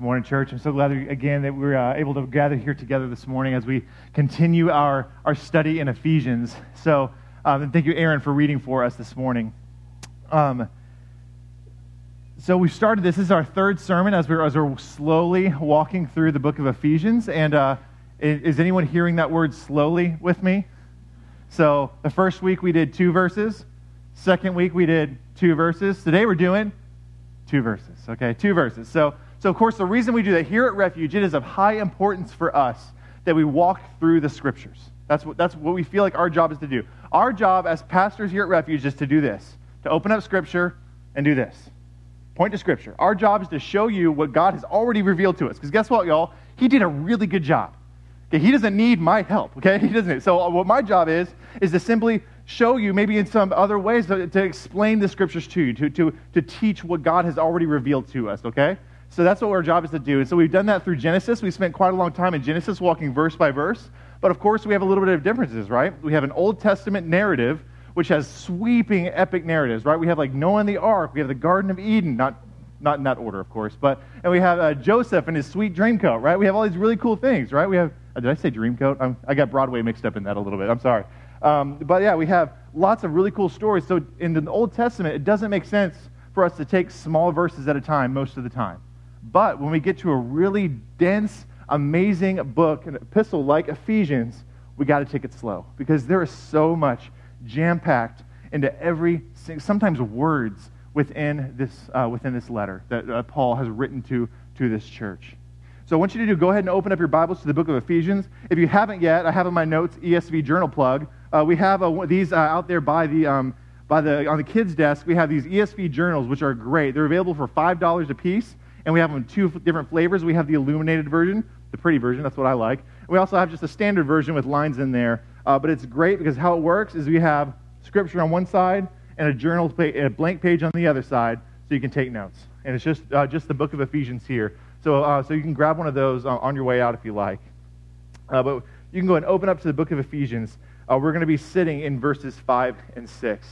Morning, church. I'm so glad again that we're uh, able to gather here together this morning as we continue our, our study in Ephesians. So, um, thank you, Aaron, for reading for us this morning. Um, so, we started this. This is our third sermon as we're, as we're slowly walking through the book of Ephesians. And uh, is anyone hearing that word slowly with me? So, the first week we did two verses, second week we did two verses. Today we're doing two verses, okay? Two verses. So, so, of course, the reason we do that here at Refuge, it is of high importance for us that we walk through the scriptures. That's what, that's what we feel like our job is to do. Our job as pastors here at Refuge is to do this to open up scripture and do this. Point to scripture. Our job is to show you what God has already revealed to us. Because guess what, y'all? He did a really good job. Okay, he doesn't need my help. Okay, he doesn't. So uh, what my job is is to simply show you, maybe in some other ways, to, to explain the scriptures to you, to, to, to teach what God has already revealed to us. Okay. So that's what our job is to do. And so we've done that through Genesis. We spent quite a long time in Genesis walking verse by verse. But of course, we have a little bit of differences, right? We have an Old Testament narrative, which has sweeping, epic narratives, right? We have like Noah and the ark. We have the Garden of Eden, not, not in that order, of course. But, and we have uh, Joseph and his sweet dream coat, right? We have all these really cool things, right? We have, uh, did I say dreamcoat? I'm, i got Broadway mixed up in that a little bit. I'm sorry. Um, but yeah, we have lots of really cool stories. So in the Old Testament, it doesn't make sense for us to take small verses at a time most of the time. But when we get to a really dense, amazing book, an epistle like Ephesians, we got to take it slow because there is so much jam packed into every, sometimes words within this, uh, within this letter that uh, Paul has written to, to this church. So I want you to do, go ahead and open up your Bibles to the book of Ephesians. If you haven't yet, I have in my notes ESV journal plug. Uh, we have uh, these uh, out there by the, um, by the, on the kids' desk. We have these ESV journals, which are great. They're available for $5 a piece and we have them in two different flavors. We have the illuminated version, the pretty version, that's what I like. We also have just a standard version with lines in there. Uh, but it's great because how it works is we have scripture on one side and a journal, a blank page on the other side, so you can take notes. And it's just, uh, just the book of Ephesians here. So, uh, so you can grab one of those uh, on your way out if you like. Uh, but you can go and open up to the book of Ephesians. Uh, we're going to be sitting in verses 5 and 6.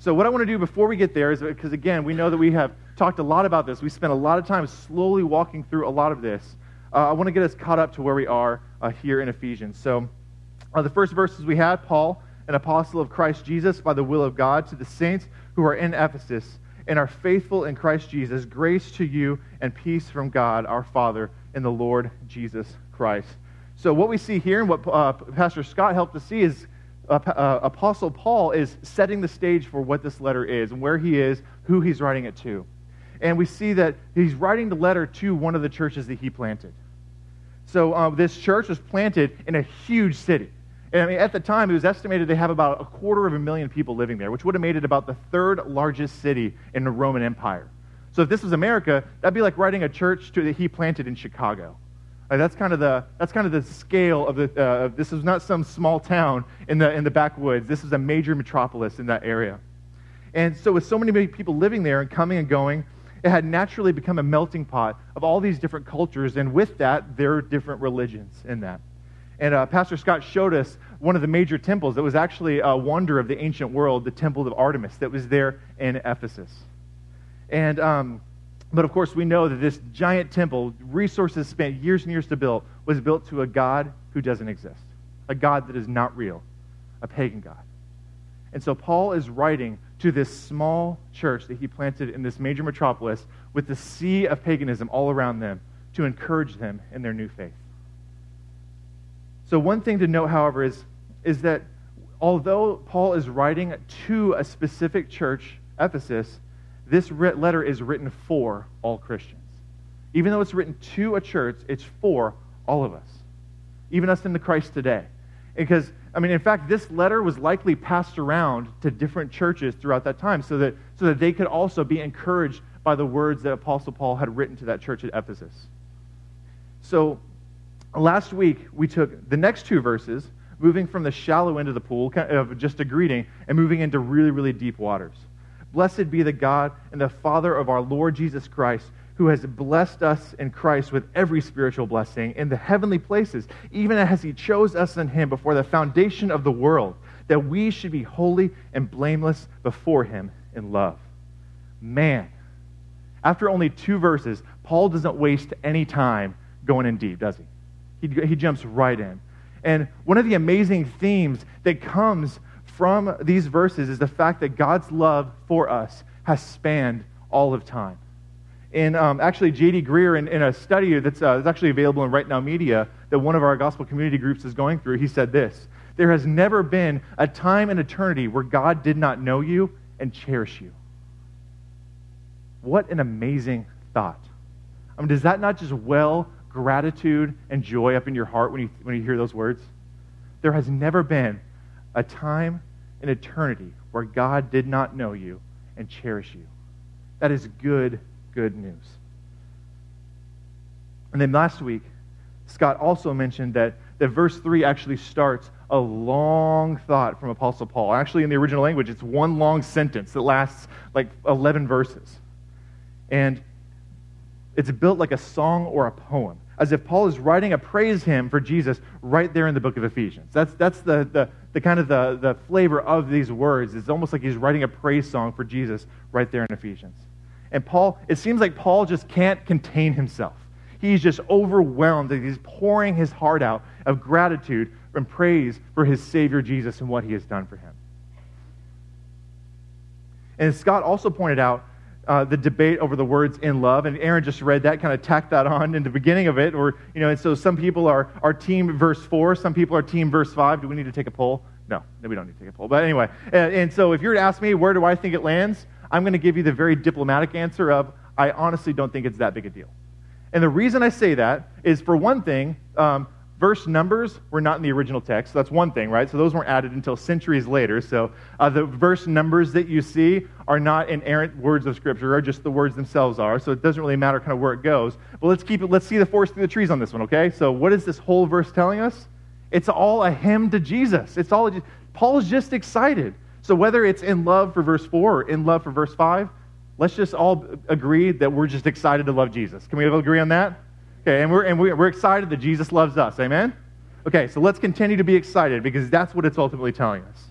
So, what I want to do before we get there is because, again, we know that we have talked a lot about this. We spent a lot of time slowly walking through a lot of this. Uh, I want to get us caught up to where we are uh, here in Ephesians. So, uh, the first verses we had Paul, an apostle of Christ Jesus by the will of God, to the saints who are in Ephesus and are faithful in Christ Jesus, grace to you and peace from God our Father and the Lord Jesus Christ. So, what we see here and what uh, Pastor Scott helped us see is uh, uh, Apostle Paul is setting the stage for what this letter is and where he is, who he's writing it to and we see that he's writing the letter to one of the churches that he planted. So uh, this church was planted in a huge city. And I mean, at the time, it was estimated they have about a quarter of a million people living there, which would have made it about the third largest city in the Roman Empire. So if this was America, that'd be like writing a church to, that he planted in Chicago. Like that's kind of the that's kind of the scale of the. Uh, this is not some small town in the in the backwoods. This is a major metropolis in that area. And so with so many people living there and coming and going, it had naturally become a melting pot of all these different cultures, and with that, there are different religions in that. And uh, Pastor Scott showed us one of the major temples that was actually a wonder of the ancient world, the Temple of Artemis, that was there in Ephesus. And, um, but of course, we know that this giant temple, resources spent years and years to build, was built to a God who doesn't exist, a God that is not real, a pagan God. And so Paul is writing to this small church that he planted in this major metropolis with the sea of paganism all around them to encourage them in their new faith. So, one thing to note, however, is, is that although Paul is writing to a specific church, Ephesus, this letter is written for all Christians. Even though it's written to a church, it's for all of us, even us in the Christ today. Because I mean, in fact, this letter was likely passed around to different churches throughout that time so that, so that they could also be encouraged by the words that Apostle Paul had written to that church at Ephesus. So, last week, we took the next two verses, moving from the shallow end of the pool, of just a greeting, and moving into really, really deep waters. Blessed be the God and the Father of our Lord Jesus Christ who has blessed us in Christ with every spiritual blessing in the heavenly places, even as he chose us in him before the foundation of the world, that we should be holy and blameless before him in love. Man, after only two verses, Paul doesn't waste any time going in deep, does he? He, he jumps right in. And one of the amazing themes that comes from these verses is the fact that God's love for us has spanned all of time. And um, actually, J.D. Greear, in, in a study that's, uh, that's actually available in Right Now Media that one of our gospel community groups is going through, he said this There has never been a time in eternity where God did not know you and cherish you. What an amazing thought. I mean, does that not just well gratitude and joy up in your heart when you, when you hear those words? There has never been a time in eternity where God did not know you and cherish you. That is good, good news. And then last week, Scott also mentioned that, that verse 3 actually starts a long thought from Apostle Paul. Actually, in the original language, it's one long sentence that lasts like 11 verses. And it's built like a song or a poem, as if Paul is writing a praise hymn for Jesus right there in the book of Ephesians. That's, that's the, the, the kind of the, the flavor of these words. It's almost like he's writing a praise song for Jesus right there in Ephesians. And Paul, it seems like Paul just can't contain himself. He's just overwhelmed. He's pouring his heart out of gratitude and praise for his Savior Jesus and what he has done for him. And Scott also pointed out uh, the debate over the words in love, and Aaron just read that, kind of tacked that on in the beginning of it. Or, you know, and so some people are, are team verse 4, some people are team verse 5. Do we need to take a poll? No, no, we don't need to take a poll. But anyway, and, and so if you were to ask me, where do I think it lands? I'm going to give you the very diplomatic answer of, I honestly don't think it's that big a deal. And the reason I say that is, for one thing, um, verse numbers were not in the original text. So that's one thing, right? So those weren't added until centuries later. So uh, the verse numbers that you see are not inerrant words of Scripture, or just the words themselves are. So it doesn't really matter kind of where it goes. But let's keep it. Let's see the forest through the trees on this one, okay? So what is this whole verse telling us? It's all a hymn to Jesus. It's all. Paul's just excited. So whether it's in love for verse four or in love for verse five, let's just all agree that we're just excited to love Jesus. Can we all agree on that? Okay, and we're, and we're excited that Jesus loves us. Amen? Okay, so let's continue to be excited because that's what it's ultimately telling us.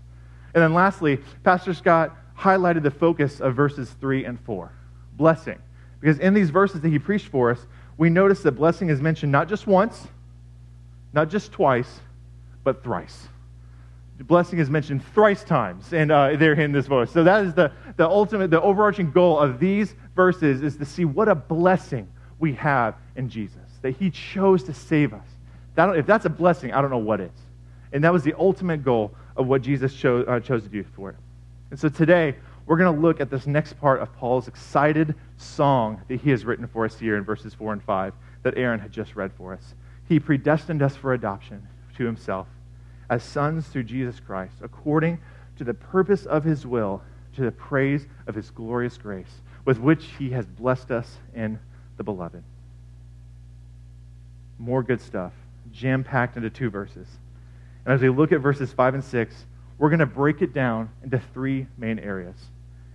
And then lastly, Pastor Scott highlighted the focus of verses 3 and 4 blessing. Because in these verses that he preached for us, we notice that blessing is mentioned not just once, not just twice, but thrice. Blessing is mentioned thrice times and uh, there in this verse. So that is the, the ultimate, the overarching goal of these verses is to see what a blessing we have in Jesus, that he chose to save us. That, if that's a blessing, I don't know what is. And that was the ultimate goal of what Jesus chose, uh, chose to do for it. And so today, we're going to look at this next part of Paul's excited song that he has written for us here in verses 4 and 5 that Aaron had just read for us. He predestined us for adoption to himself as sons through Jesus Christ, according to the purpose of his will, to the praise of his glorious grace, with which he has blessed us in the beloved. More good stuff, jam packed into two verses. And as we look at verses 5 and 6, we're going to break it down into three main areas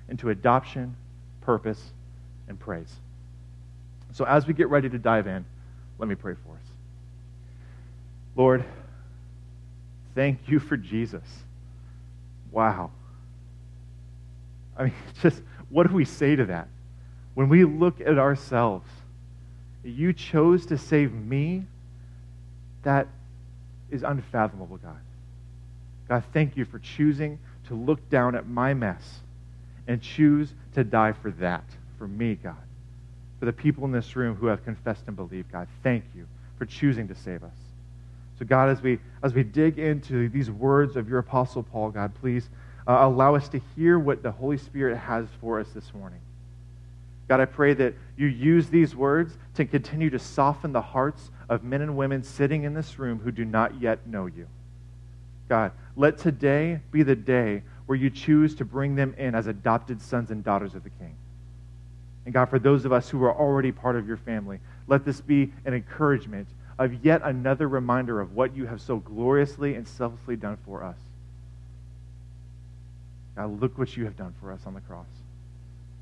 into adoption, purpose, and praise. So as we get ready to dive in, let me pray for us. Lord, thank you for Jesus. Wow. I mean, just what do we say to that? When we look at ourselves, you chose to save me, that is unfathomable, God. God, thank you for choosing to look down at my mess and choose to die for that, for me, God. For the people in this room who have confessed and believed, God, thank you for choosing to save us. So, God, as we, as we dig into these words of your Apostle Paul, God, please uh, allow us to hear what the Holy Spirit has for us this morning. God, I pray that you use these words to continue to soften the hearts of men and women sitting in this room who do not yet know you. God, let today be the day where you choose to bring them in as adopted sons and daughters of the King. And God, for those of us who are already part of your family, let this be an encouragement of yet another reminder of what you have so gloriously and selflessly done for us. God, look what you have done for us on the cross.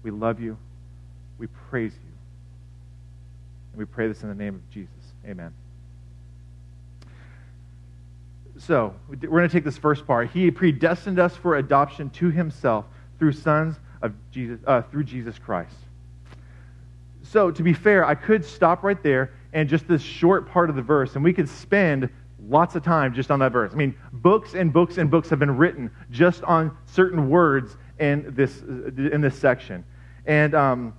We love you. We praise you. And we pray this in the name of Jesus. Amen. So, we're going to take this first part. He predestined us for adoption to himself through sons of Jesus, uh, through Jesus Christ. so, to be fair, I could stop right there and just this short part of the verse, and we could spend lots of time just on that verse. I mean, books and books and books have been written just on certain words in this, in this section. And, um,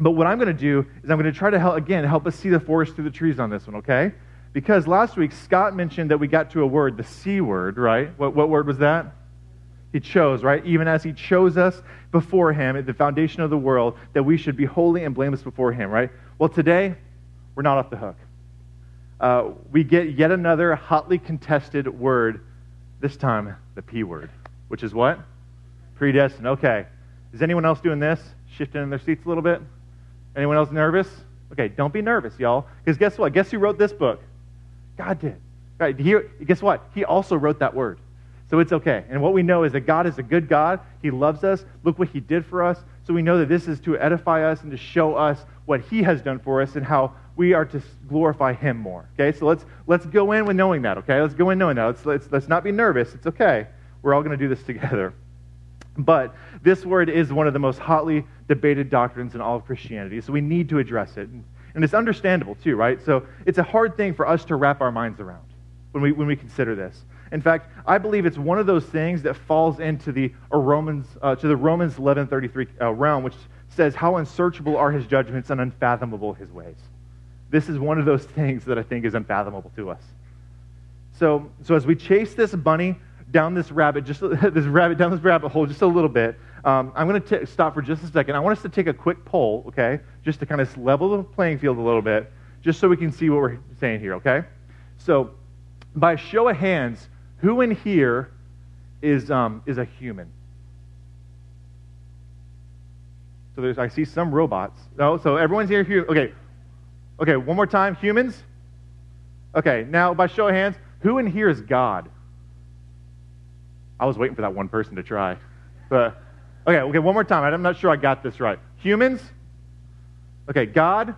but what I'm going to do is I'm going to try to help, again, help us see the forest through the trees on this one, okay? Because last week, Scott mentioned that we got to a word, the C word, right? What, what word was that? He chose, right? Even as he chose us before him at the foundation of the world, that we should be holy and blameless before him, right? Well, today, we're not off the hook. Uh, we get yet another hotly contested word, this time the P word, which is what? Predestined. Okay. Is anyone else doing this? Shifting in their seats a little bit? Anyone else nervous? Okay, don't be nervous, y'all. Because guess what? Guess who wrote this book? God did. Right? He, guess what? He also wrote that word. So it's okay. And what we know is that God is a good God. He loves us. Look what He did for us. So we know that this is to edify us and to show us what He has done for us and how we are to glorify Him more. Okay? So let's, let's go in with knowing that, okay? Let's go in knowing that. Let's, let's, let's not be nervous. It's okay. We're all going to do this together. But this word is one of the most hotly debated doctrines in all of Christianity. So we need to address it. And it's understandable, too, right? So it's a hard thing for us to wrap our minds around when we, when we consider this. In fact, I believe it's one of those things that falls into the Romans, uh, to the Romans 11:33 uh, realm, which says, "How unsearchable are His judgments and unfathomable His ways." This is one of those things that I think is unfathomable to us. So, so as we chase this bunny down this rabbit, just this rabbit down this rabbit hole, just a little bit, um, I'm going to stop for just a second. I want us to take a quick poll, okay, just to kind of level the playing field a little bit, just so we can see what we're saying here, okay? So, by show of hands, who in here is, um, is a human? So there's, I see some robots. No, so everyone's here. Okay, okay. One more time. Humans. Okay. Now, by show of hands, who in here is God? I was waiting for that one person to try, but okay. Okay. One more time. I'm not sure I got this right. Humans. Okay. God.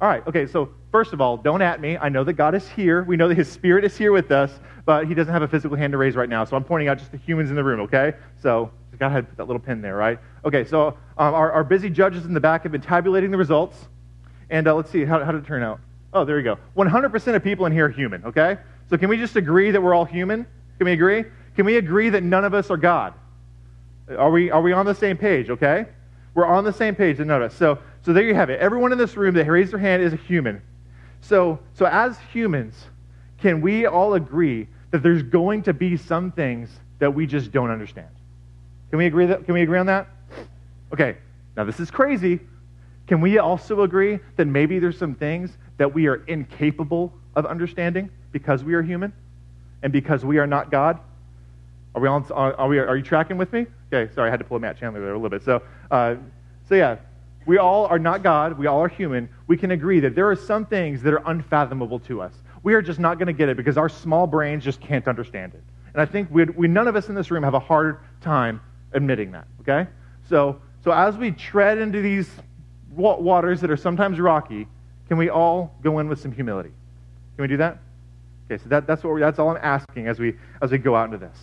All right. Okay. So first of all, don't at me. I know that God is here. We know that His Spirit is here with us but he doesn't have a physical hand to raise right now. So I'm pointing out just the humans in the room, okay? So go ahead, put that little pin there, right? Okay, so um, our, our, busy judges in the back have been tabulating the results. And uh, let's see, how, how did it turn out? Oh, there you go. 100% of people in here are human, okay? So can we just agree that we're all human? Can we agree? Can we agree that none of us are God? Are we, are we on the same page, okay? We're on the same page, notice. So, so there you have it. Everyone in this room that raised their hand is a human. So, so as humans, can we all agree that there's going to be some things that we just don't understand? Can we agree that can we agree on that? Okay. Now this is crazy. Can we also agree that maybe there's some things that we are incapable of understanding because we are human and because we are not God? Are we on, are, we, are you tracking with me? Okay, sorry, I had to pull Matt Chandler there a little bit. So, uh, so yeah, we all are not God. We all are human. We can agree that there are some things that are unfathomable to us we are just not going to get it because our small brains just can't understand it. And I think we, we, none of us in this room have a hard time admitting that, okay? So, so as we tread into these waters that are sometimes rocky, can we all go in with some humility? Can we do that? Okay, so that, that's, what that's all I'm asking as we, as we go out into this.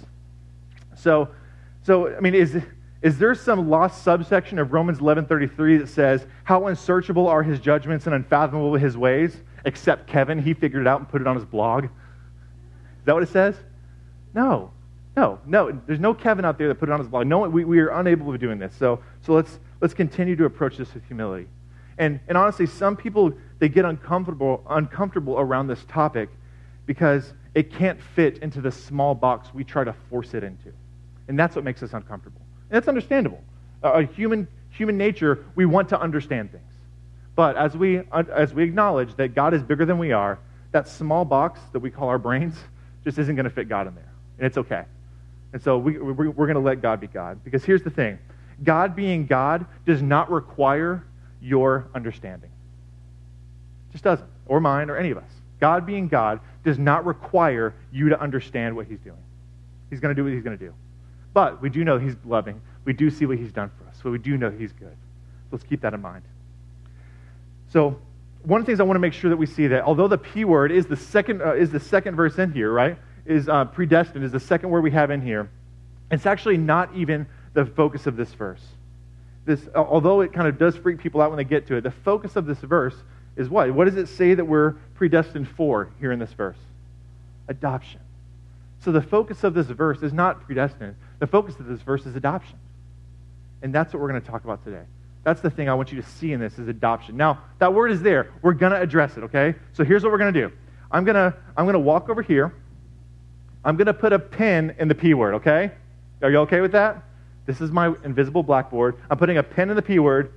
So, so I mean, is, is there some lost subsection of Romans 11.33 that says, how unsearchable are his judgments and unfathomable his ways? except Kevin. He figured it out and put it on his blog. Is that what it says? No. No, no. There's no Kevin out there that put it on his blog. No, we, we are unable of doing this. So, so let's, let's continue to approach this with humility. And, and honestly, some people, they get uncomfortable, uncomfortable around this topic because it can't fit into the small box we try to force it into. And that's what makes us uncomfortable. And that's understandable. Uh, human, human nature, we want to understand things. But as we, as we acknowledge that God is bigger than we are, that small box that we call our brains just isn't going to fit God in there. And it's okay. And so we, we're, we're going to let God be God. Because here's the thing God being God does not require your understanding. It just doesn't, or mine, or any of us. God being God does not require you to understand what He's doing. He's going to do what He's going to do. But we do know He's loving. We do see what He's done for us. So we do know He's good. Let's keep that in mind. So, one of the things I want to make sure that we see that although the P word is the second, uh, is the second verse in here, right? Is uh, predestined, is the second word we have in here. It's actually not even the focus of this verse. this, although it kind of does freak people out when they get to it, the focus of this verse is what? What does it say that we're predestined for here in this verse? Adoption. So the focus of this verse is not predestined. The focus of this verse is adoption. And that's what we're going to talk about today. That's the thing I want you to see in this is adoption. Now, that word is there. We're going to address it, okay? So here's what we're going to do. I'm going to I'm going to walk over here. I'm going to put a pin in the P word, okay? Are you okay with that? This is my invisible blackboard. I'm putting a pin in the P word.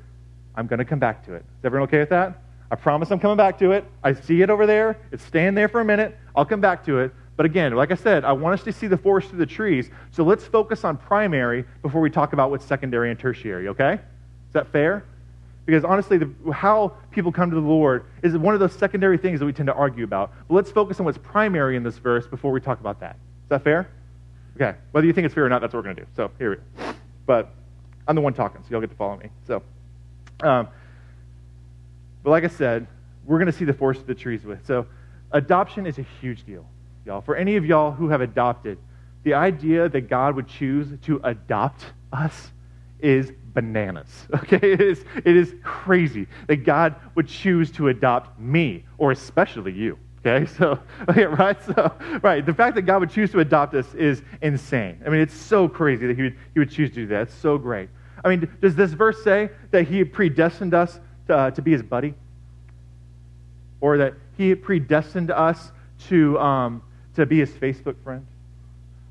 I'm going to come back to it. Is everyone okay with that? I promise I'm coming back to it. I see it over there. It's staying there for a minute. I'll come back to it. But again, like I said, I want us to see the forest through the trees. So let's focus on primary before we talk about what's secondary and tertiary, okay? Is that fair? Because honestly, the, how people come to the Lord is one of those secondary things that we tend to argue about. But let's focus on what's primary in this verse before we talk about that. Is that fair? Okay. Whether you think it's fair or not, that's what we're going to do. So here we go. But I'm the one talking, so y'all get to follow me. So, um, but like I said, we're going to see the forest of the trees with. So, adoption is a huge deal y'all. For any of y'all who have adopted, the idea that God would choose to adopt us is bananas. Okay? It is, it is crazy that God would choose to adopt me, or especially you. Okay, so, okay, right? So, right, the fact that God would choose to adopt us is insane. I mean, it's so crazy that He would, he would choose to do that. It's so great. I mean, does this verse say that He predestined us to, uh, to be His buddy? Or that He predestined us to, um, to be his Facebook friend?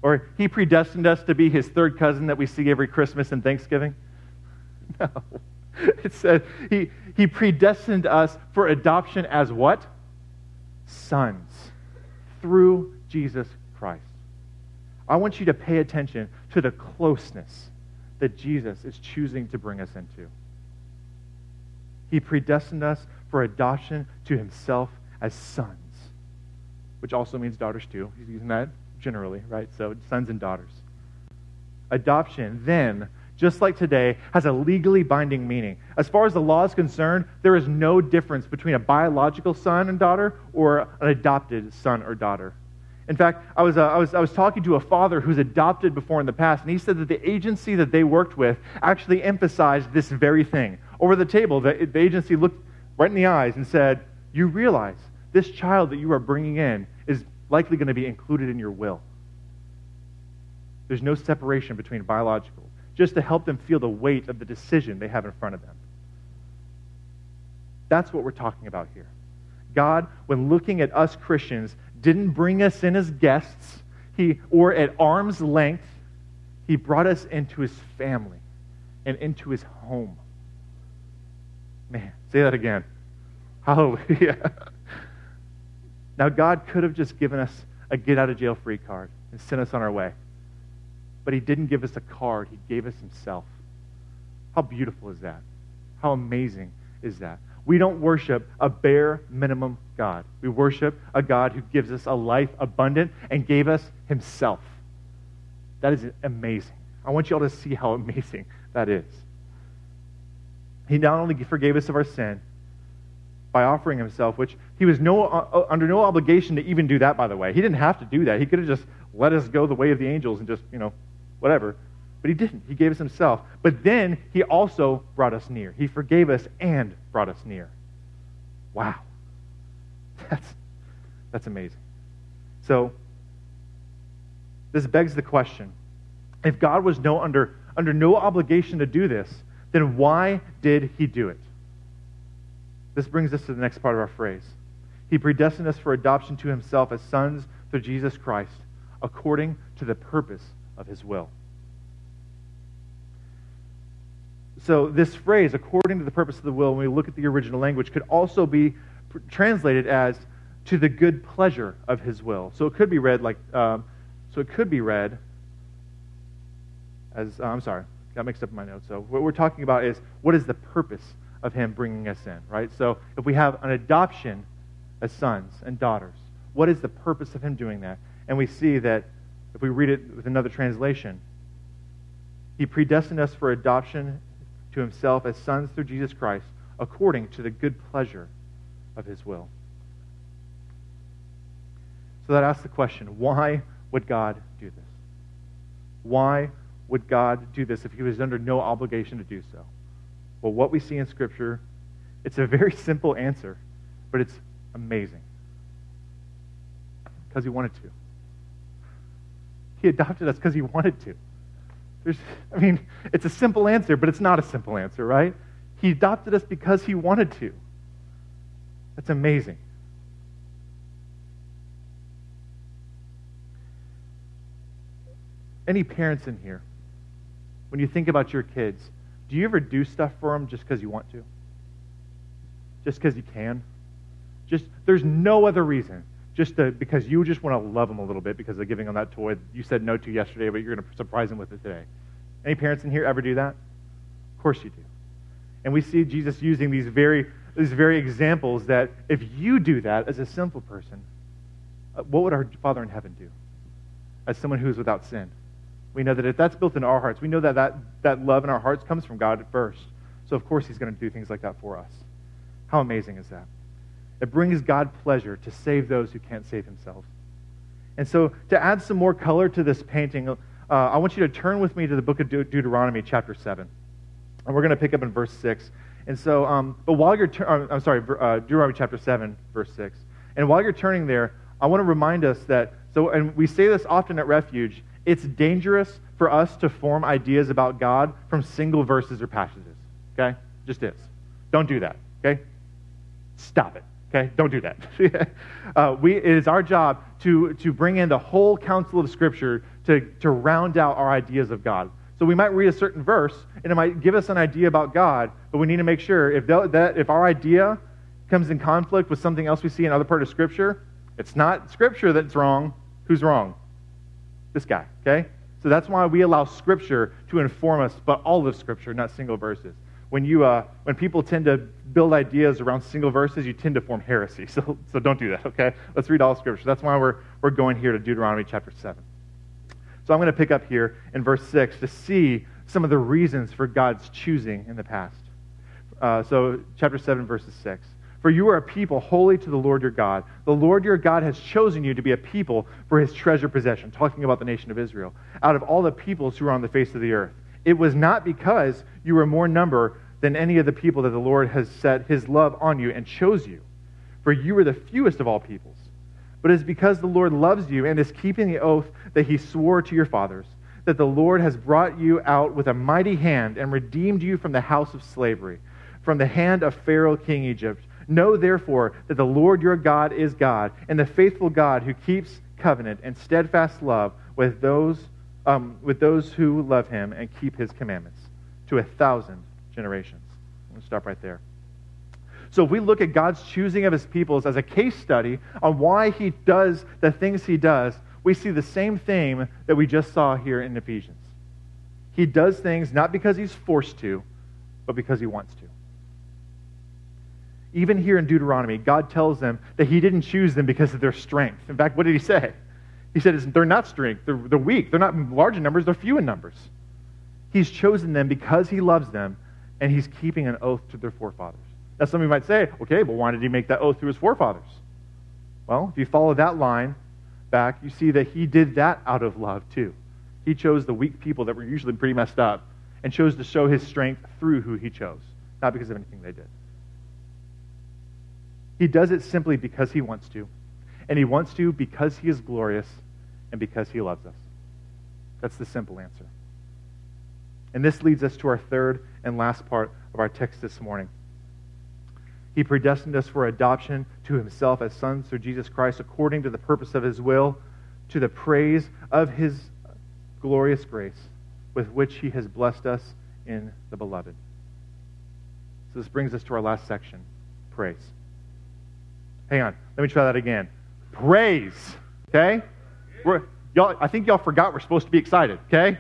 Or he predestined us to be his third cousin that we see every Christmas and Thanksgiving? No. It said he, he predestined us for adoption as what? Sons through Jesus Christ. I want you to pay attention to the closeness that Jesus is choosing to bring us into. He predestined us for adoption to himself as sons which also means daughters too. He's using that generally, right? So sons and daughters. Adoption, then, just like today, has a legally binding meaning. As far as the law is concerned, there is no difference between a biological son and daughter or an adopted son or daughter. In fact, I was, uh, I, was, I was talking to a father who's adopted before in the past, and he said that the agency that they worked with actually emphasized this very thing. Over the table, the, the agency looked right in the eyes and said, You realize this child that you are bringing in likely going to be included in your will. There's no separation between biological, just to help them feel the weight of the decision they have in front of them. That's what we're talking about here. God, when looking at us Christians, didn't bring us in as guests he, or at arm's length. He brought us into his family and into his home. Man, say that again. Hallelujah. Now, God could have just given us a get out of jail free card and sent us on our way. But He didn't give us a card, He gave us Himself. How beautiful is that? How amazing is that? We don't worship a bare minimum God. We worship a God who gives us a life abundant and gave us Himself. That is amazing. I want you all to see how amazing that is. He not only forgave us of our sin, by offering himself, which he was no, uh, uh, under no obligation to even do that, by the way. He didn't have to do that. He could have just let us go the way of the angels and just, you know, whatever. But he didn't. He gave us himself. But then he also brought us near. He forgave us and brought us near. Wow. That's, that's amazing. So, this begs the question if God was no, under, under no obligation to do this, then why did he do it? This brings us to the next part of our phrase. He predestined us for adoption to himself as sons through Jesus Christ, according to the purpose of his will. So, this phrase, according to the purpose of the will, when we look at the original language, could also be translated as to the good pleasure of his will. So, it could be read like, um, so it could be read as, uh, I'm sorry, got mixed up in my notes. So, what we're talking about is what is the purpose of him bringing us in, right? So if we have an adoption as sons and daughters, what is the purpose of him doing that? And we see that if we read it with another translation, he predestined us for adoption to himself as sons through Jesus Christ, according to the good pleasure of his will. So that asks the question why would God do this? Why would God do this if he was under no obligation to do so? Well, what we see in Scripture, it's a very simple answer, but it's amazing. Because he wanted to. He adopted us because he wanted to. There's, I mean, it's a simple answer, but it's not a simple answer, right? He adopted us because he wanted to. That's amazing. Any parents in here, when you think about your kids, do you ever do stuff for them just because you want to? Just because you can? Just there's no other reason. Just to, because you just want to love them a little bit because they're giving them that toy you said no to yesterday, but you're going to surprise them with it today. Any parents in here ever do that? Of course you do. And we see Jesus using these very, these very examples that if you do that as a sinful person, uh, what would our Father in heaven do as someone who is without sin? We know that if that's built in our hearts, we know that that, that love in our hearts comes from God at first. So, of course, He's going to do things like that for us. How amazing is that? It brings God pleasure to save those who can't save themselves. And so, to add some more color to this painting, uh, I want you to turn with me to the book of De- Deuteronomy, chapter 7. And we're going to pick up in verse 6. And so, um, but while you're, uh, I'm sorry, uh, Deuteronomy chapter 7, verse 6. And while you're turning there, I want to remind us that, so, and we say this often at Refuge, it's dangerous for us to form ideas about God from single verses or passages. Okay? Just is. Don't do that. Okay? Stop it. Okay? Don't do that. uh, we, it is our job to, to bring in the whole counsel of Scripture to, to round out our ideas of God. So we might read a certain verse, and it might give us an idea about God, but we need to make sure if, that, if our idea comes in conflict with something else we see in other part of Scripture, it's not Scripture that's wrong. Who's wrong? This guy, okay? So that's why we allow Scripture to inform us, but all of Scripture, not single verses. When, you, uh, when people tend to build ideas around single verses, you tend to form heresy. So, so don't do that, okay? Let's read all Scripture. That's why we're, we're going here to Deuteronomy chapter 7. So I'm going to pick up here in verse 6 to see some of the reasons for God's choosing in the past. Uh, so, chapter 7, verses 6. For you are a people holy to the Lord your God. The Lord your God has chosen you to be a people for his treasure possession, talking about the nation of Israel, out of all the peoples who are on the face of the earth. It was not because you were more number than any of the people that the Lord has set his love on you and chose you, for you were the fewest of all peoples. But it is because the Lord loves you and is keeping the oath that he swore to your fathers, that the Lord has brought you out with a mighty hand and redeemed you from the house of slavery, from the hand of Pharaoh king Egypt Know therefore that the Lord your God is God, and the faithful God who keeps covenant and steadfast love with those, um, with those who love him and keep his commandments to a thousand generations. I'm going to stop right there. So, if we look at God's choosing of his peoples as a case study on why he does the things he does, we see the same theme that we just saw here in Ephesians. He does things not because he's forced to, but because he wants to. Even here in Deuteronomy, God tells them that He didn't choose them because of their strength. In fact, what did He say? He said they're not strength, they're, they're weak, they're not large in numbers, they're few in numbers. He's chosen them because He loves them, and He's keeping an oath to their forefathers. Now, some of you might say, okay, but why did He make that oath to His forefathers? Well, if you follow that line back, you see that He did that out of love too. He chose the weak people that were usually pretty messed up and chose to show His strength through who He chose, not because of anything they did. He does it simply because he wants to. And he wants to because he is glorious and because he loves us. That's the simple answer. And this leads us to our third and last part of our text this morning. He predestined us for adoption to himself as sons through Jesus Christ according to the purpose of his will, to the praise of his glorious grace with which he has blessed us in the beloved. So this brings us to our last section praise. Hang on. Let me try that again. Praise. Okay? We're, y'all, I think y'all forgot we're supposed to be excited. Okay?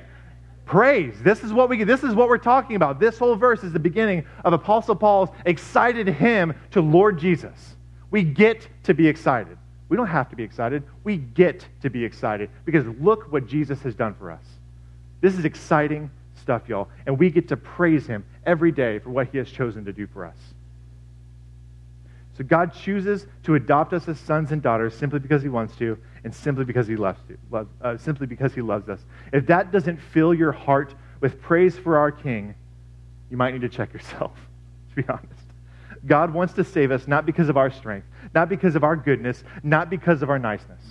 Praise. This is what we this is what we're talking about. This whole verse is the beginning of Apostle Paul's excited hymn to Lord Jesus. We get to be excited. We don't have to be excited. We get to be excited because look what Jesus has done for us. This is exciting stuff, y'all. And we get to praise him every day for what he has chosen to do for us. So God chooses to adopt us as sons and daughters simply because He wants to, and simply because He loves to, love, uh, simply because He loves us. If that doesn't fill your heart with praise for our King, you might need to check yourself, to be honest. God wants to save us not because of our strength, not because of our goodness, not because of our niceness,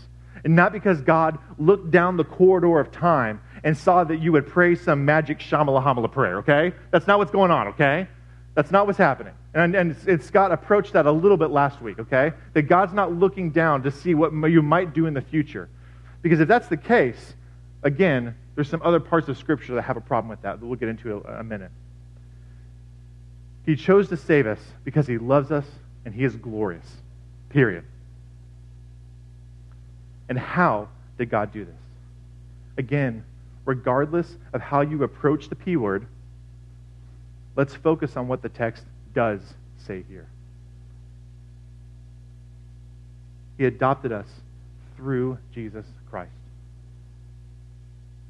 and not because God looked down the corridor of time and saw that you would pray some magic Shamala Hamala prayer, okay? That's not what's going on, okay? That's not what's happening. And, and Scott approached that a little bit last week, okay? That God's not looking down to see what you might do in the future. Because if that's the case, again, there's some other parts of Scripture that have a problem with that that we'll get into a, a minute. He chose to save us because he loves us and he is glorious. Period. And how did God do this? Again, regardless of how you approach the P word, let's focus on what the text does say here. He adopted us through Jesus Christ.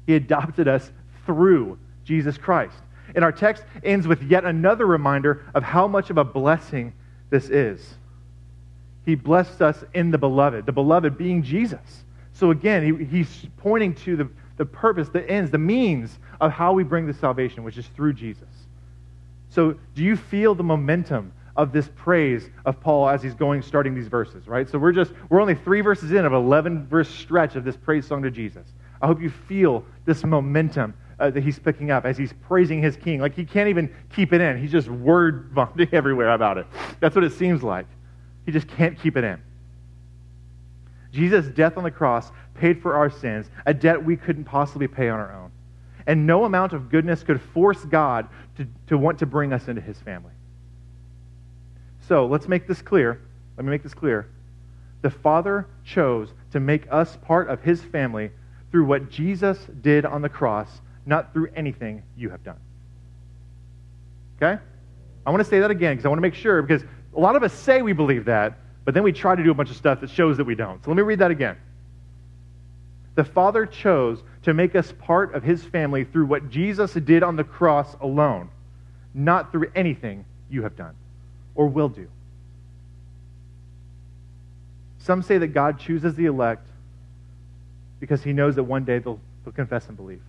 He adopted us through Jesus Christ. And our text ends with yet another reminder of how much of a blessing this is. He blessed us in the beloved, the beloved being Jesus. So again, he, he's pointing to the, the purpose, the ends, the means of how we bring the salvation, which is through Jesus. So do you feel the momentum of this praise of Paul as he's going, starting these verses, right? So we're just, we're only three verses in of an 11 verse stretch of this praise song to Jesus. I hope you feel this momentum uh, that he's picking up as he's praising his king. Like he can't even keep it in. He's just word vomiting everywhere about it. That's what it seems like. He just can't keep it in. Jesus' death on the cross paid for our sins, a debt we couldn't possibly pay on our own. And no amount of goodness could force God to, to want to bring us into his family. So let's make this clear. Let me make this clear. The Father chose to make us part of his family through what Jesus did on the cross, not through anything you have done. Okay? I want to say that again because I want to make sure, because a lot of us say we believe that, but then we try to do a bunch of stuff that shows that we don't. So let me read that again. The Father chose to make us part of his family through what Jesus did on the cross alone, not through anything you have done or will do. Some say that God chooses the elect because he knows that one day they'll, they'll confess and believe.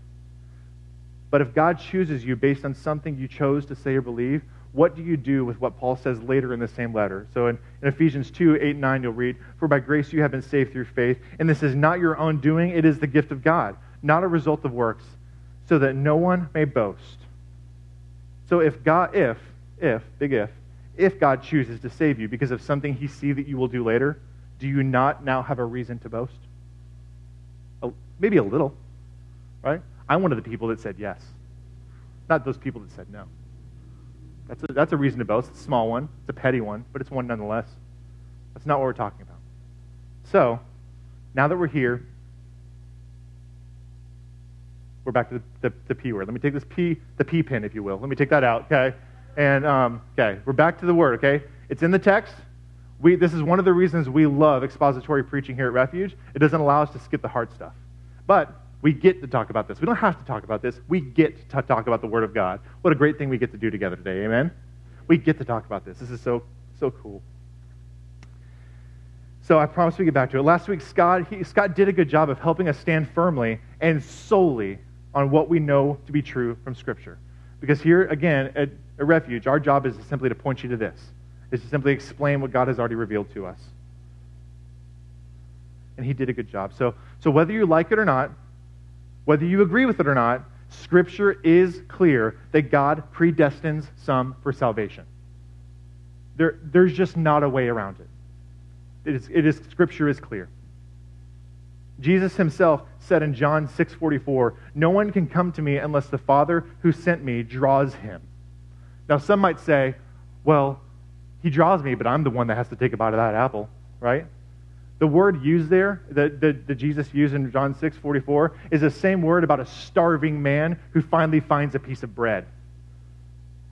But if God chooses you based on something you chose to say or believe, what do you do with what Paul says later in the same letter? So in, in, Ephesians 2 8 and 9, you'll read, For by grace you have been saved through faith, and this is not your own doing, it is the gift of God, not a result of works, so that no one may boast. So if God, if, if, big if, if God chooses to save you because of something he sees that you will do later, do you not now have a reason to boast? Maybe a little, right? I'm one of the people that said yes, not those people that said no. That's a, that's a reason to boast. It's a small one, it's a petty one, but it's one nonetheless. That's not what we're talking about. So, now that we're here, we're back to the, the, the P word. Let me take this P, the P pin, if you will. Let me take that out, okay? And, um, okay, we're back to the word, okay? It's in the text. We, this is one of the reasons we love expository preaching here at Refuge. It doesn't allow us to skip the hard stuff. But we get to talk about this. We don't have to talk about this. We get to talk about the Word of God. What a great thing we get to do together today. Amen? We get to talk about this. This is so, so cool. So I promise we get back to it. Last week, Scott, he, Scott did a good job of helping us stand firmly and solely on what we know to be true from Scripture. Because here, again, at a refuge, our job is simply to point you to this, is to simply explain what God has already revealed to us and he did a good job. So, so whether you like it or not, whether you agree with it or not, Scripture is clear that God predestines some for salvation. There, there's just not a way around it. It is, it is, Scripture is clear. Jesus himself said in John 6:44, "No one can come to me unless the Father who sent me draws him." Now some might say, "Well, he draws me, but I'm the one that has to take a bite of that apple, right?" The word used there, that, Jesus used in John 6 44, is the same word about a starving man who finally finds a piece of bread.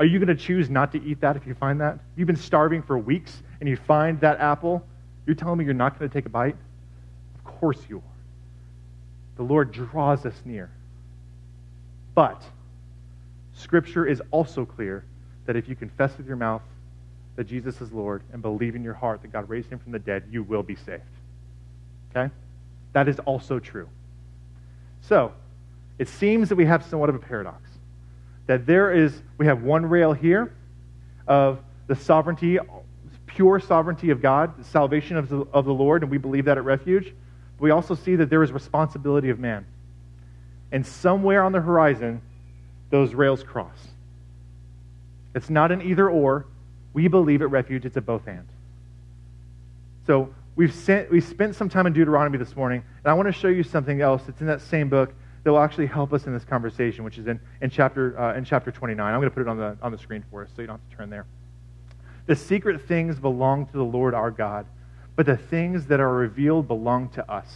Are you going to choose not to eat that if you find that? You've been starving for weeks and you find that apple. You're telling me you're not going to take a bite? Of course you are. The Lord draws us near. But Scripture is also clear that if you confess with your mouth that Jesus is Lord and believe in your heart that God raised him from the dead, you will be saved. Okay? That is also true. So, it seems that we have somewhat of a paradox. that there is, we have one rail here of the sovereignty, pure sovereignty of God, the salvation of the, of the Lord, and we believe that at Refuge. We also see that there is responsibility of man. And somewhere on the horizon, those rails cross. It's not an either or. We believe at Refuge it's a both and. So we've, sent, we spent some time in Deuteronomy this morning, and I want to show you something else that's in that same book that will actually help us in this conversation, which is in, in, chapter, uh, in chapter 29. I'm going to put it on the, on the screen for us so you don't have to turn there. The secret things belong to the Lord our God, but the things that are revealed belong to us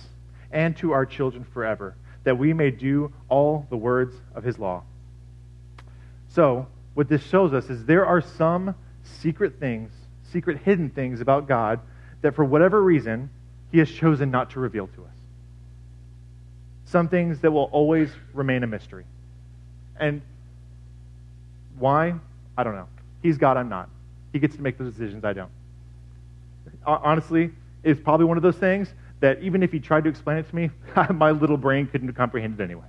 and to our children forever, that we may do all the words of his law. So, what this shows us is there are some secret things, secret hidden things about God that for whatever reason, he has chosen not to reveal to us some things that will always remain a mystery. And why? I don't know. He's God, I'm not. He gets to make the decisions, I don't. Honestly, it's probably one of those things that even if he tried to explain it to me, my little brain couldn't comprehend it anyway.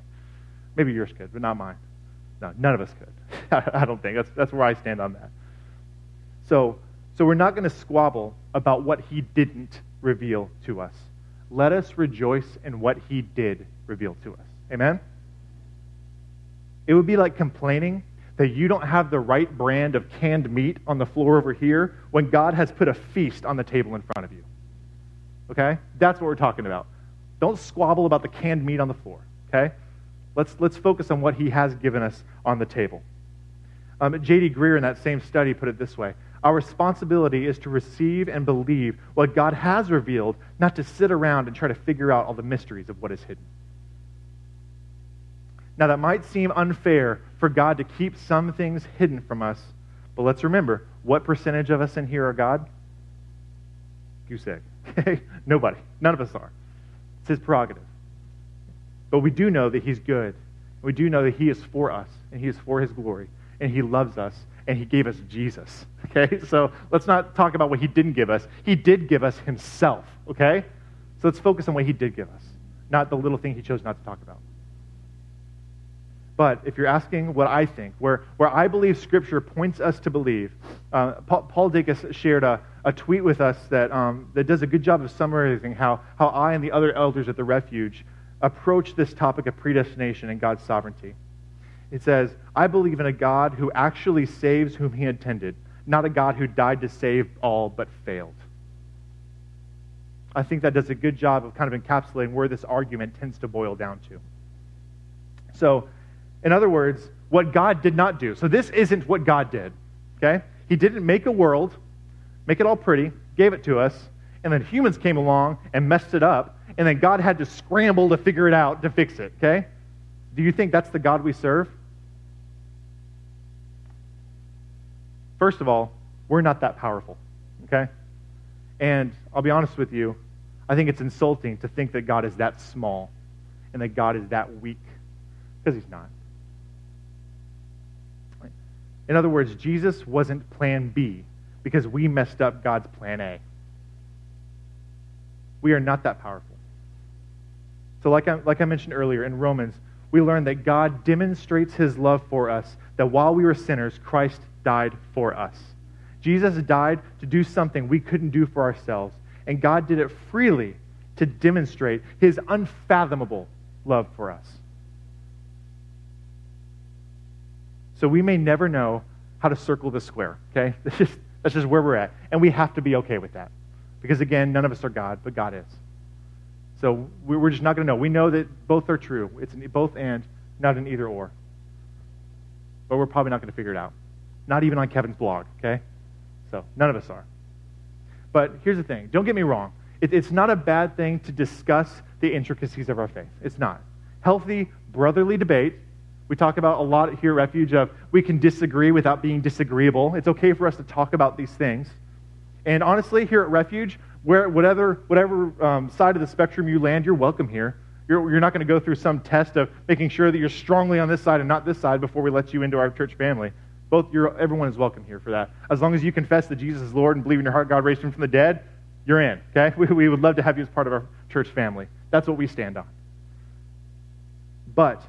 Maybe yours could, but not mine. No, none of us could. I don't think. That's, that's where I stand on that. So, so we're not going to squabble about what he didn't reveal to us. Let us rejoice in what he did reveal to us. Amen? It would be like complaining that you don't have the right brand of canned meat on the floor over here when God has put a feast on the table in front of you. Okay? That's what we're talking about. Don't squabble about the canned meat on the floor. Okay? Let's, let's focus on what he has given us on the table. Um, J.D. Greear, in that same study, put it this way Our responsibility is to receive and believe what God has revealed, not to sit around and try to figure out all the mysteries of what is hidden. Now, that might seem unfair for God to keep some things hidden from us, but let's remember what percentage of us in here are God? Goose egg. Okay? Nobody. None of us are. It's his prerogative. But we do know that he's good. We do know that he is for us, and he is for his glory, and he loves us, and he gave us Jesus. Okay? So let's not talk about what he didn't give us. He did give us himself. Okay? So let's focus on what he did give us, not the little thing he chose not to talk about. But if you're asking what I think, where, where I believe Scripture points us to believe, uh, Paul, Paul Dacus shared a, a tweet with us that, um, that does a good job of summarizing how, how I and the other elders at the refuge approach this topic of predestination and God's sovereignty. It says, I believe in a God who actually saves whom he intended, not a God who died to save all but failed. I think that does a good job of kind of encapsulating where this argument tends to boil down to. So, in other words, what God did not do. So this isn't what God did. Okay? He didn't make a world, make it all pretty, gave it to us, and then humans came along and messed it up, and then God had to scramble to figure it out to fix it. Okay? Do you think that's the God we serve? First of all, we're not that powerful. Okay? And I'll be honest with you, I think it's insulting to think that God is that small and that God is that weak, because he's not. In other words, Jesus wasn't plan B because we messed up God's plan A. We are not that powerful. So, like I, like I mentioned earlier in Romans, we learn that God demonstrates his love for us, that while we were sinners, Christ died for us. Jesus died to do something we couldn't do for ourselves, and God did it freely to demonstrate his unfathomable love for us. So we may never know how to circle the square, okay? That's just, that's just where we're at. And we have to be okay with that. Because again, none of us are God, but God is. So we're just not going to know. We know that both are true. It's an both and, not an either or. But we're probably not going to figure it out. Not even on Kevin's blog, okay? So none of us are. But here's the thing don't get me wrong. It, it's not a bad thing to discuss the intricacies of our faith. It's not. Healthy, brotherly debate we talk about a lot here at Refuge of we can disagree without being disagreeable. It's okay for us to talk about these things. And honestly, here at Refuge, where, whatever, whatever um, side of the spectrum you land, you're welcome here. You're, you're not going to go through some test of making sure that you're strongly on this side and not this side before we let you into our church family. Both, everyone is welcome here for that. As long as you confess that Jesus is Lord and believe in your heart God raised him from the dead, you're in. Okay? We, we would love to have you as part of our church family. That's what we stand on. But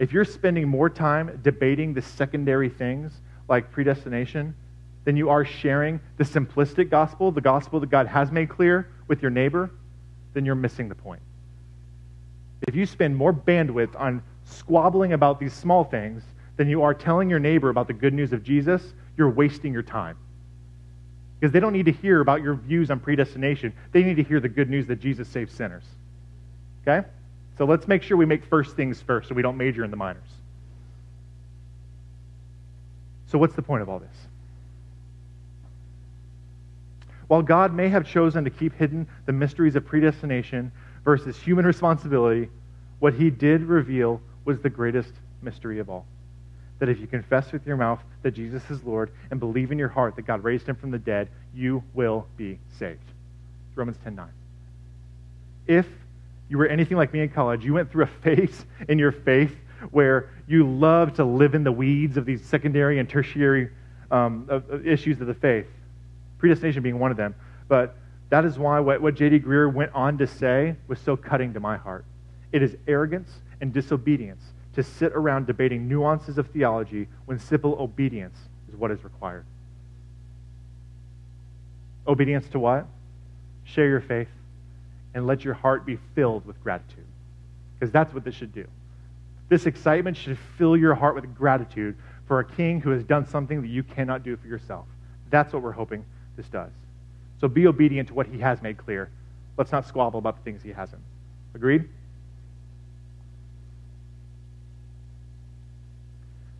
If you're spending more time debating the secondary things like predestination than you are sharing the simplistic gospel, the gospel that God has made clear with your neighbor, then you're missing the point. If you spend more bandwidth on squabbling about these small things than you are telling your neighbor about the good news of Jesus, you're wasting your time. Because they don't need to hear about your views on predestination. They need to hear the good news that Jesus saves sinners. Okay? So let's make sure we make first things first so we don't major in the minors. So, what's the point of all this? While God may have chosen to keep hidden the mysteries of predestination versus human responsibility, what he did reveal was the greatest mystery of all. That if you confess with your mouth that Jesus is Lord and believe in your heart that God raised him from the dead, you will be saved. Romans 10 9. If you were anything like me in college, you went through a phase in your faith where you loved to live in the weeds of these secondary and tertiary um, of, of issues of the faith, predestination being one of them. But that is why what, what J.D. Greear went on to say was so cutting to my heart. It is arrogance and disobedience to sit around debating nuances of theology when simple obedience is what is required. Obedience to what? Share your faith and let your heart be filled with gratitude. Because that's what this should do. This excitement should fill your heart with gratitude for a king who has done something that you cannot do for yourself. That's what we're hoping this does. So be obedient to what he has made clear. Let's not squabble about the things he hasn't. Agreed?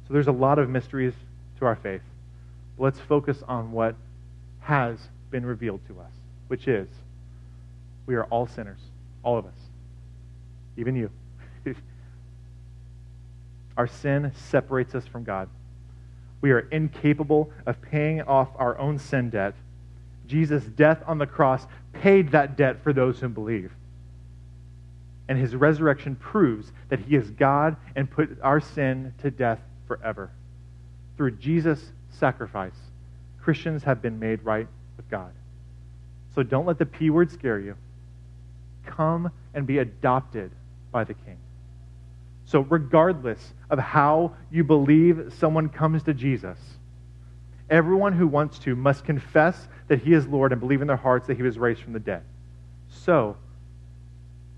So there's a lot of mysteries to our faith. Let's focus on what has been revealed to us, which is we are all sinners, all of us, even you. our sin separates us from God. We are incapable of paying off our own sin debt. Jesus' death on the cross paid that debt for those who believe. And his resurrection proves that he is God and put our sin to death forever. Through Jesus' sacrifice, Christians have been made right with God. So don't let the P word scare you come and be adopted by the King. So, regardless of how you believe someone comes to Jesus, everyone who wants to must confess that he is Lord and believe in their hearts that he was raised from the dead. So,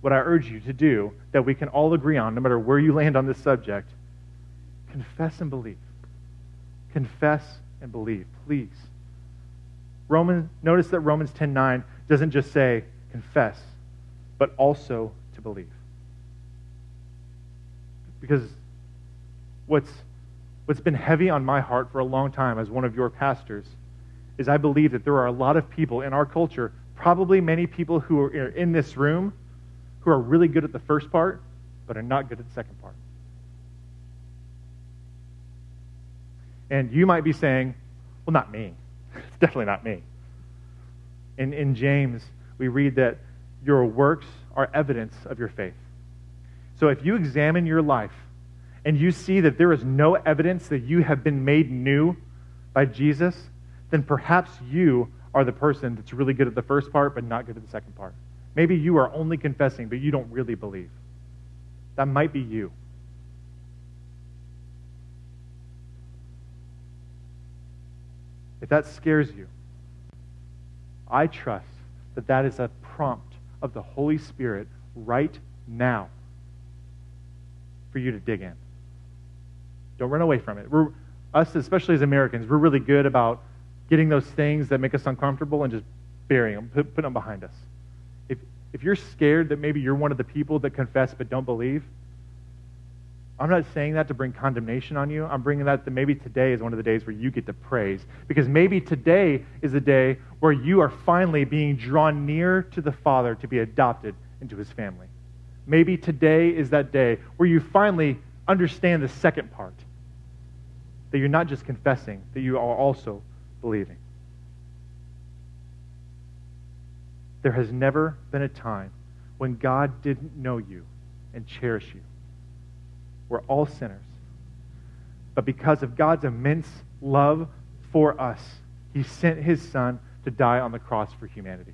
what I urge you to do, that we can all agree on, no matter where you land on this subject, confess and believe. Confess and believe, please. Roman, notice that Romans 10:9 doesn't just say confess, but also to believe. Because what's, what's been heavy on my heart for a long time as one of your pastors is I believe that there are a lot of people in our culture, probably many people who are in this room, who are really good at the first part, but are not good at the second part. And you might be saying, well, not me. it's definitely not me. In, in James, we read that your works are evidence of your faith. So if you examine your life and you see that there is no evidence that you have been made new by Jesus, then perhaps you are the person that's really good at the first part but not good at the second part. Maybe you are only confessing, but you don't really believe. That might be you. If that scares you, I trust that that is a prompt of the Holy Spirit right now for you to dig in. Don't run away from it. We're, us, especially as Americans, we're really good about getting those things that make us uncomfortable and just burying them, put, putting them behind us. If, if you're scared that maybe you're one of the people that confess but don't believe, I'm not saying that to bring condemnation on you. I'm bringing that to maybe today is one of the days where you get to praise. Because maybe today is the day where you are finally being drawn near to the Father to be adopted into his family. Maybe today is that day where you finally understand the second part that you're not just confessing, that you are also believing. There has never been a time when God didn't know you and cherish you. We're all sinners. But because of God's immense love for us, he sent his son to die on the cross for humanity.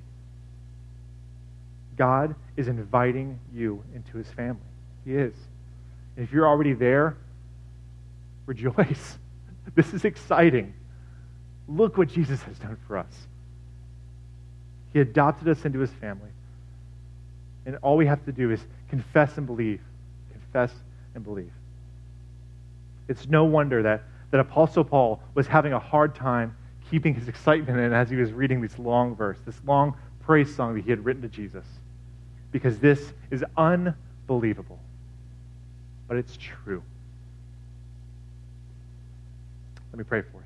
God is inviting you into his family. He is. And if you're already there, rejoice. This is exciting. Look what Jesus has done for us. He adopted us into his family. And all we have to do is confess and believe. Confess and believe. It's no wonder that, that Apostle Paul was having a hard time keeping his excitement in as he was reading this long verse, this long praise song that he had written to Jesus. Because this is unbelievable. But it's true. Let me pray for us.